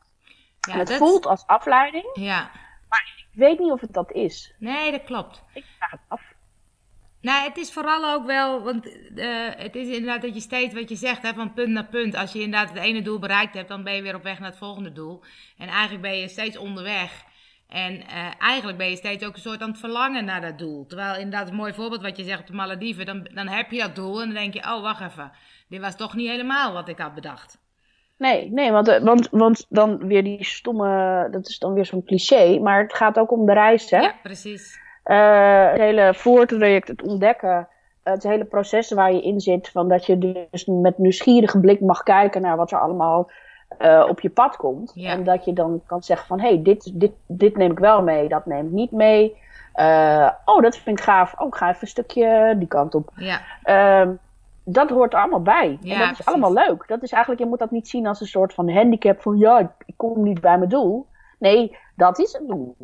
ja en het dat- voelt als afleiding. Ja. Ik weet niet of het dat is. Nee, dat klopt. Ik vraag het af. Nou, het is vooral ook wel, want eh, het is inderdaad dat je steeds wat je zegt, hè, van punt naar punt. Als je inderdaad het ene doel bereikt hebt, dan ben je weer op weg naar het volgende doel. En eigenlijk ben je steeds onderweg. En eh, eigenlijk ben je steeds ook een soort aan het verlangen naar dat doel. Terwijl inderdaad, een mooi voorbeeld wat je zegt op de Malediven, dan, dan heb je dat doel en dan denk je, oh wacht even, dit was toch niet helemaal wat ik had bedacht. Nee, nee want, eh, want, want dan weer die stomme, dat is dan weer zo'n cliché, maar het gaat ook om de reis, hè? Ja, precies. Eh, het hele voortraject, het ontdekken, het hele proces waar je in zit, van dat je dus met nieuwsgierige blik mag kijken naar wat er allemaal eh, op je pad komt. Ja. En dat je dan kan zeggen van, hé, hey, dit, dit, dit neem ik wel mee, dat neem ik niet mee. Eh, oh, dat vind ik gaaf. Oh, ik ga even een stukje die kant op. Ja, Ehm, dat hoort er allemaal bij. Ja, en dat is precies. allemaal leuk. Dat is eigenlijk, je moet dat niet zien als een soort van handicap van ja, ik kom niet bij mijn doel. Nee, dat is het doel.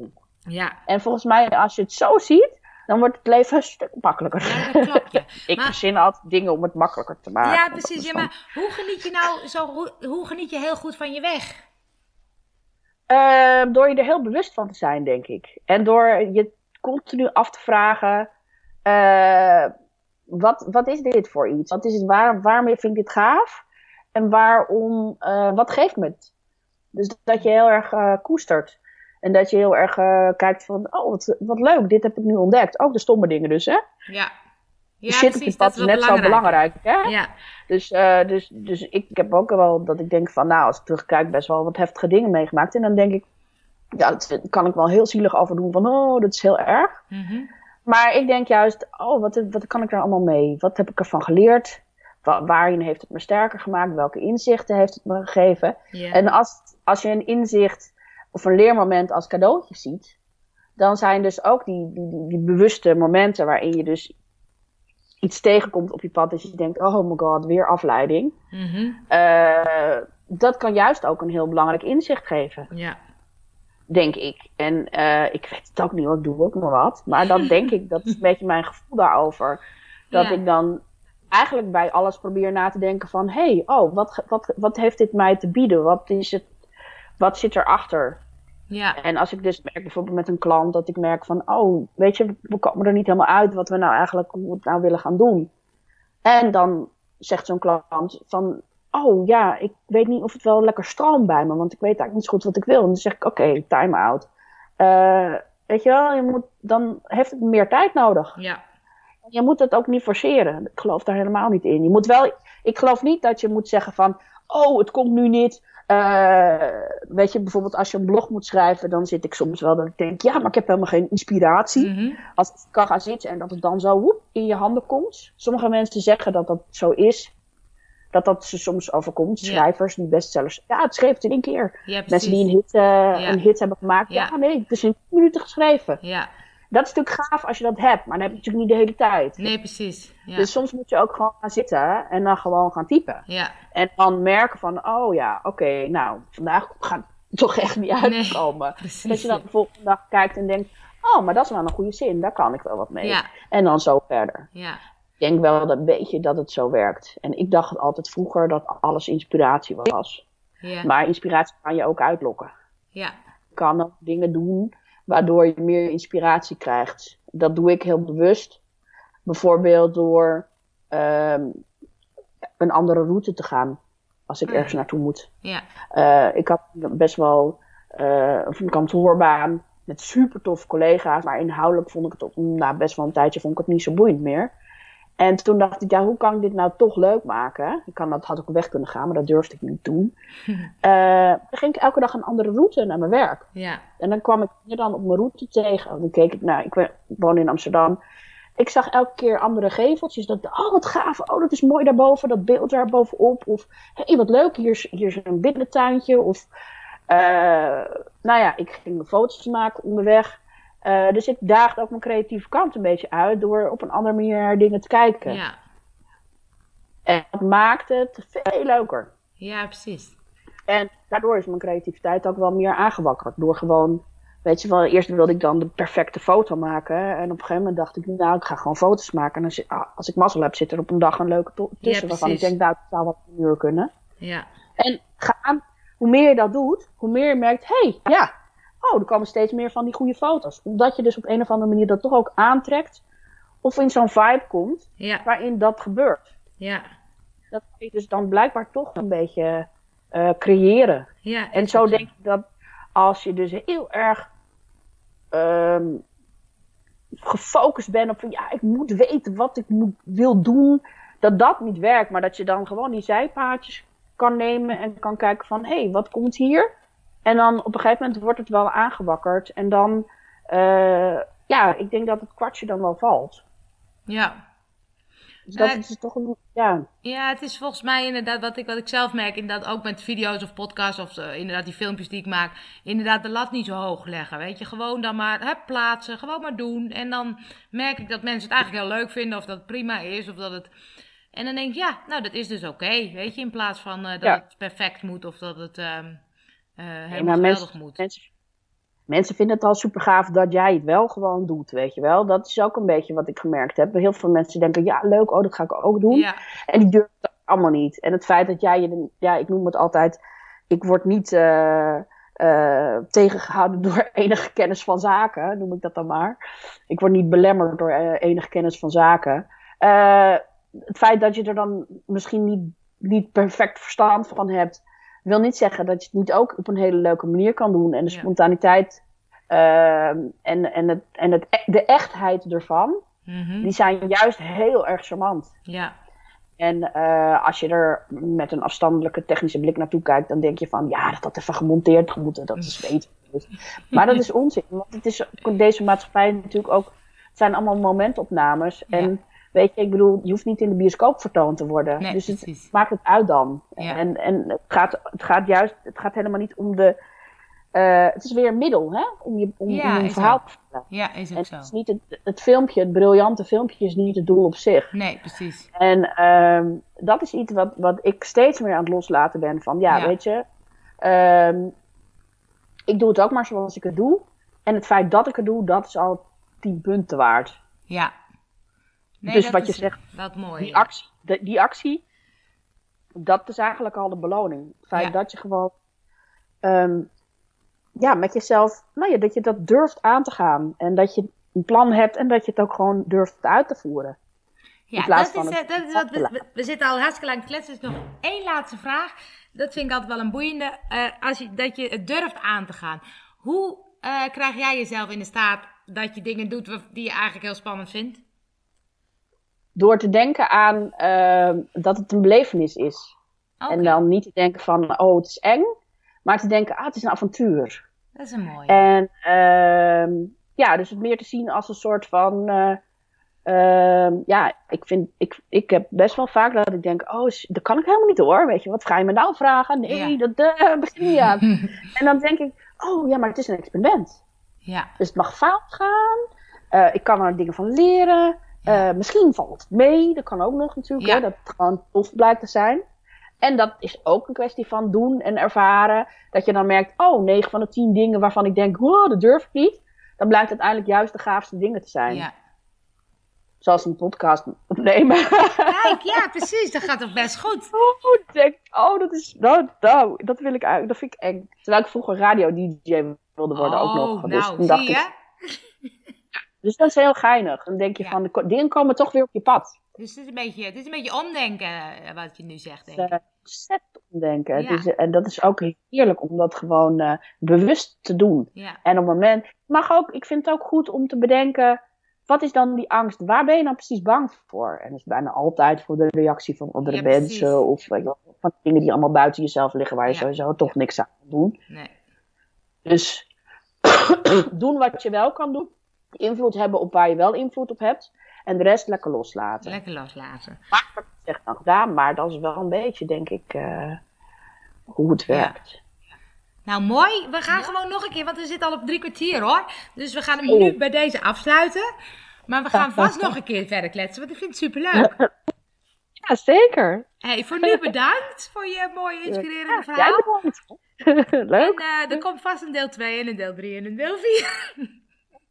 Ja. En volgens mij, als je het zo ziet, dan wordt het leven een stuk makkelijker. Ja, dat klopt, ja. ik Maar- verzin altijd dingen om het makkelijker te maken. Ja, precies. Ja, maar hoe geniet je nou zo, hoe, hoe geniet je heel goed van je weg? Ehm, door je er heel bewust van te zijn, denk ik. En door je continu af te vragen: eh, wat, wat is dit voor iets? Wat is het, waar, waarom vind ik dit gaaf? En waarom, eh, wat geeft me het? Dus dat je heel erg eh, koestert. En dat je heel erg uh, kijkt van, oh, wat, wat leuk, dit heb ik nu ontdekt. Ook de stomme dingen dus, hè? Ja. Ja, shit precies, op je pad is net zo belangrijk, hè? Ja. Dus, uh, dus, dus ik heb ook wel dat ik denk van, nou, als ik terugkijk, best wel wat heftige dingen meegemaakt. En dan denk ik, ja, dat kan ik wel heel zielig over doen. Van, oh, dat is heel erg. Mm Maar ik denk juist, oh, wat, wat kan ik daar allemaal mee? Wat heb ik ervan geleerd? waarin heeft het me sterker gemaakt? Welke inzichten heeft het me gegeven? En als, als je een inzicht of een leermoment als cadeautje ziet, dan zijn dus ook die, die, die, die, bewuste momenten waarin je dus iets tegenkomt op je pad, dat je denkt, oh my god, weer afleiding. Mm dat kan juist ook een heel belangrijk inzicht geven. Ja. Denk ik. En uh, ik weet het ook niet, want ik doe ook maar wat. Maar dat denk ik, dat is een beetje mijn gevoel daarover. Dat ik dan eigenlijk bij alles probeer na te denken van... hé, hey, oh, wat, wat, wat heeft dit mij te bieden? Wat, is het, wat zit erachter? Ja. En als ik dus merk bijvoorbeeld met een klant dat ik merk van... oh, weet je, we komen er niet helemaal uit wat we nou eigenlijk hoe we het nou willen gaan doen. En dan zegt zo'n klant van... oh ja, ik weet niet of het wel lekker stroomt bij me... want ik weet eigenlijk niet zo goed wat ik wil. En dan zeg ik, oké, time out. Uh, weet je wel, je moet, dan heeft het meer tijd nodig. Ja. Je moet het ook niet forceren. Ik geloof daar helemaal niet in. Je moet wel, ik geloof niet dat je moet zeggen van, oh, het komt nu niet. Uh, weet je, bijvoorbeeld als je een blog moet schrijven, dan zit ik soms wel dat ik denk, ja, maar ik heb helemaal geen inspiratie. Mhm. Als ik kan gaan zitten en dat het dan zo woep, in je handen komt. Sommige mensen zeggen dat dat zo is. Dat dat ze soms overkomt. Schrijvers, die bestsellers. Ja, het schreef het in één keer. mensen die een hit, uh, een hit hebben gemaakt. Ja. nee, het is in 10 minuten geschreven. Ja dat is natuurlijk gaaf als je dat hebt, maar dan heb je natuurlijk niet de hele tijd. Nee, precies. Ja. Dus soms moet je ook gewoon gaan zitten en dan gewoon gaan typen. Ja. En dan merken van, oh ja, oké, nou, vandaag gaat het toch echt niet uitkomen. Nee, dat je dan de volgende dag kijkt en denkt, oh, maar dat is wel een goede zin, daar kan ik wel wat mee. Ja. En dan zo verder. Ja. Ik denk wel dat een beetje dat het zo werkt. En ik dacht altijd vroeger dat alles inspiratie was. Ja. Maar inspiratie kan je ook uitlokken. Ja. Je kan ook dingen doen waardoor je meer inspiratie krijgt. Dat doe ik heel bewust. Bijvoorbeeld door um, een andere route te gaan als ik ergens naartoe moet. Ja. Uh, ik had best wel uh, een kantoorbaan met super toffe collega's, maar inhoudelijk vond ik het op, nou, best wel een tijdje vond ik het niet zo boeiend meer. En toen dacht ik, ja, hoe kan ik dit nou toch leuk maken? Ik kan, dat had ook weg kunnen gaan, maar dat durfde ik niet doen. uh, dan ging ik elke dag een andere route naar mijn werk. Ja. En dan kwam ik hier dan op mijn route tegen. Dan keek ik naar, ik woon in Amsterdam. Ik zag elke keer andere geveltjes. Dat, oh, wat gaaf. Oh, dat is mooi daarboven. Dat beeld daar bovenop. Of, hé, hey, wat leuk. Hier is, hier is een binnentuintje. Of, uh, nou ja, ik ging foto's maken onderweg. Uh, dus ik daagde ook mijn creatieve kant een beetje uit door op een andere manier naar dingen te kijken. Ja. En dat maakt het veel leuker. Ja, precies. En daardoor is mijn creativiteit ook wel meer aangewakkerd. Door gewoon, weet je wel, eerst wilde ik dan de perfecte foto maken. En op een gegeven moment dacht ik, nou, ik ga gewoon foto's maken. En als, ah, als ik mazzel heb, zit er op een dag een leuke tussen. Ja, waarvan ik denk, nou, dat zou wat een uur kunnen. Ja. En gaan, hoe meer je dat doet, hoe meer je merkt, hé, hey, ja, oh, er komen steeds meer van die goede foto's. Omdat je dus op een of andere manier dat toch ook aantrekt. Of in zo'n vibe komt ja. waarin dat gebeurt. Ja. Dat je dus dan blijkbaar toch een beetje uh, creëren. Ja, en zo denk ik dat als je dus heel erg um, gefocust bent op van ja, ik moet weten wat ik moet, wil doen, dat dat niet werkt. Maar dat je dan gewoon die zijpaadjes kan nemen en kan kijken van hé, hey, wat komt hier? En dan op een gegeven moment wordt het wel aangewakkerd. En dan, uh, ja, ik denk dat het kwartje dan wel valt. Ja. Dus dat uh, is toch een, ja. Ja, het is volgens mij inderdaad wat ik, wat ik zelf merk. Inderdaad ook met video's of podcasts of uh, inderdaad die filmpjes die ik maak. Inderdaad de lat niet zo hoog leggen, weet je. Gewoon dan maar hup, plaatsen, gewoon maar doen. En dan merk ik dat mensen het eigenlijk heel leuk vinden of dat het prima is of dat het... En dan denk ik, ja, nou dat is dus oké, okay, weet je. In plaats van dat ja. het perfect moet of dat het... Uh, helemaal nee, geweldig moet. Mensen, mensen vinden het al super gaaf dat jij het wel gewoon doet, weet je wel. Dat is ook een beetje wat ik gemerkt heb. Heel veel mensen denken, ja leuk, oh dat ga ik ook doen. Ja. En die durven het allemaal niet. En het feit dat jij je, ja ik noem het altijd, ik word niet uh, uh, tegengehouden door enige kennis van zaken, noem ik dat dan maar. Ik word niet belemmerd door enige kennis van zaken. het feit dat je er dan misschien niet, niet perfect verstand van hebt wil niet zeggen dat je het niet ook op een hele leuke manier kan doen. En de spontaniteit Ehm, en en, het, en het, e-, de echtheid ervan, Mhm. die zijn juist heel erg charmant. Ja. En eh, als je er met een afstandelijke technische blik naartoe kijkt, dan denk je van ja, dat had even gemonteerd moeten, dat is beter. Maar dat is onzin, want het is deze maatschappij natuurlijk ook, het zijn allemaal momentopnames. En Ja. Weet je, ik bedoel, je hoeft niet in de bioscoop vertoond te worden. Nee, dus het precies. maakt het uit dan. Ja. En, en het, gaat, het gaat juist, het gaat helemaal niet om de. eh, het is weer een middel, hè? Om, je, om, Ja, om verhaal te vertellen. Ja, is En ook het is zo. niet het, het filmpje, het briljante filmpje, is niet het doel op zich. Nee, precies. En ehm, dat is iets wat, wat ik steeds meer aan het loslaten ben. Van ja, Ja. weet je, ehm, ik doe het ook maar zoals ik het doe. En het feit dat ik het doe, dat is al tien punten waard. Ja. Nee, Dus wat je zegt, Wat mooi. Die actie, de- die actie, dat is eigenlijk al de beloning. Het feit Ja. dat je gewoon ehm, ja, met jezelf, nou ja, dat je dat durft aan te gaan. En dat je een plan hebt en dat je het ook gewoon durft uit te voeren. Ja, dat is, het eh, dat is wat we, afte we, we zitten al hartstikke lang te kletsen. Dus nog één laatste vraag. Dat vind ik altijd wel een boeiende. Eh, als je, dat je het durft aan te gaan. Hoe eh, krijg jij jezelf in de staat dat je dingen doet die je eigenlijk heel spannend vindt? Door te denken aan ehm, dat het een belevenis is. En dan niet te denken van, oh, het is eng. Maar te denken, ah, het is een avontuur. dat is een mooie. En ehm, ja, dus het meer te zien als een soort van. eh, ehm, ja, ik, vind, ik, ik heb best wel vaak dat ik denk: oh, dat kan ik helemaal niet hoor. Weet je, wat ga je me nou vragen? Nee, Ja. dat eh, begin niet aan. en dan denk ik: oh ja, maar het is een experiment. ja, Dus het mag fout gaan. Eh, ik kan er dingen van leren. Eh, misschien valt het mee. Dat kan ook nog natuurlijk. Ja. Hè, dat het gewoon tof blijkt te zijn. En dat is ook een kwestie van doen en ervaren. Dat je dan merkt, oh, 9 van de 10 dingen waarvan ik denk, wow, dat durf ik niet. Dan blijkt uiteindelijk juist de gaafste dingen te zijn. ja. Zoals een podcast opnemen. Kijk, ja, precies. Dat gaat toch best goed. oh, denk, oh, dat is, nou, nou, dat wil ik eigenlijk, dat vind ik eng. Terwijl ik vroeger radio-dj wilde worden ook nog. Oh, Dus nou, zie ik, je? Dus dat is heel geinig. Dan denk je Ja. van, de dingen komen toch weer op je pad. Dus het is een beetje, het is een beetje omdenken eh, wat je nu zegt, denk ik. uh, omdenken. Ja. Het is, en dat is ook heerlijk om dat gewoon eh, bewust te doen. Ja, En op het moment, mag ook, ik vind het ook goed om te bedenken, wat is dan die angst? Waar ben je nou precies bang voor? En dat is bijna altijd voor de reactie van andere mensen of van dingen die allemaal buiten jezelf liggen waar je sowieso toch niks aan kan doen. nee. Dus doen wat je wel kan doen. Invloed hebben op waar je wel invloed op hebt. En de rest lekker loslaten. Lekker loslaten. Makkelijk gezegd dan gedaan, maar dat is wel een beetje, denk ik, eh, hoe het Ja. werkt. Nou, mooi. We gaan gewoon nog een keer, want we zitten al op drie kwartier hoor. Dus we gaan hem Oh. nu bij deze afsluiten. Maar we gaan vast nog een keer verder kletsen, want ik vind het superleuk. Ja, zeker. Hey, voor nu bedankt voor je mooie, inspirerende Ja, verhaal. jij bedankt. En leuk. eh, er komt vast een deel 2 en een deel 3 en een deel 4.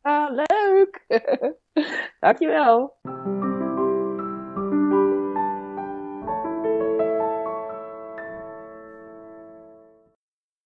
Ah, leuk. Dankjewel.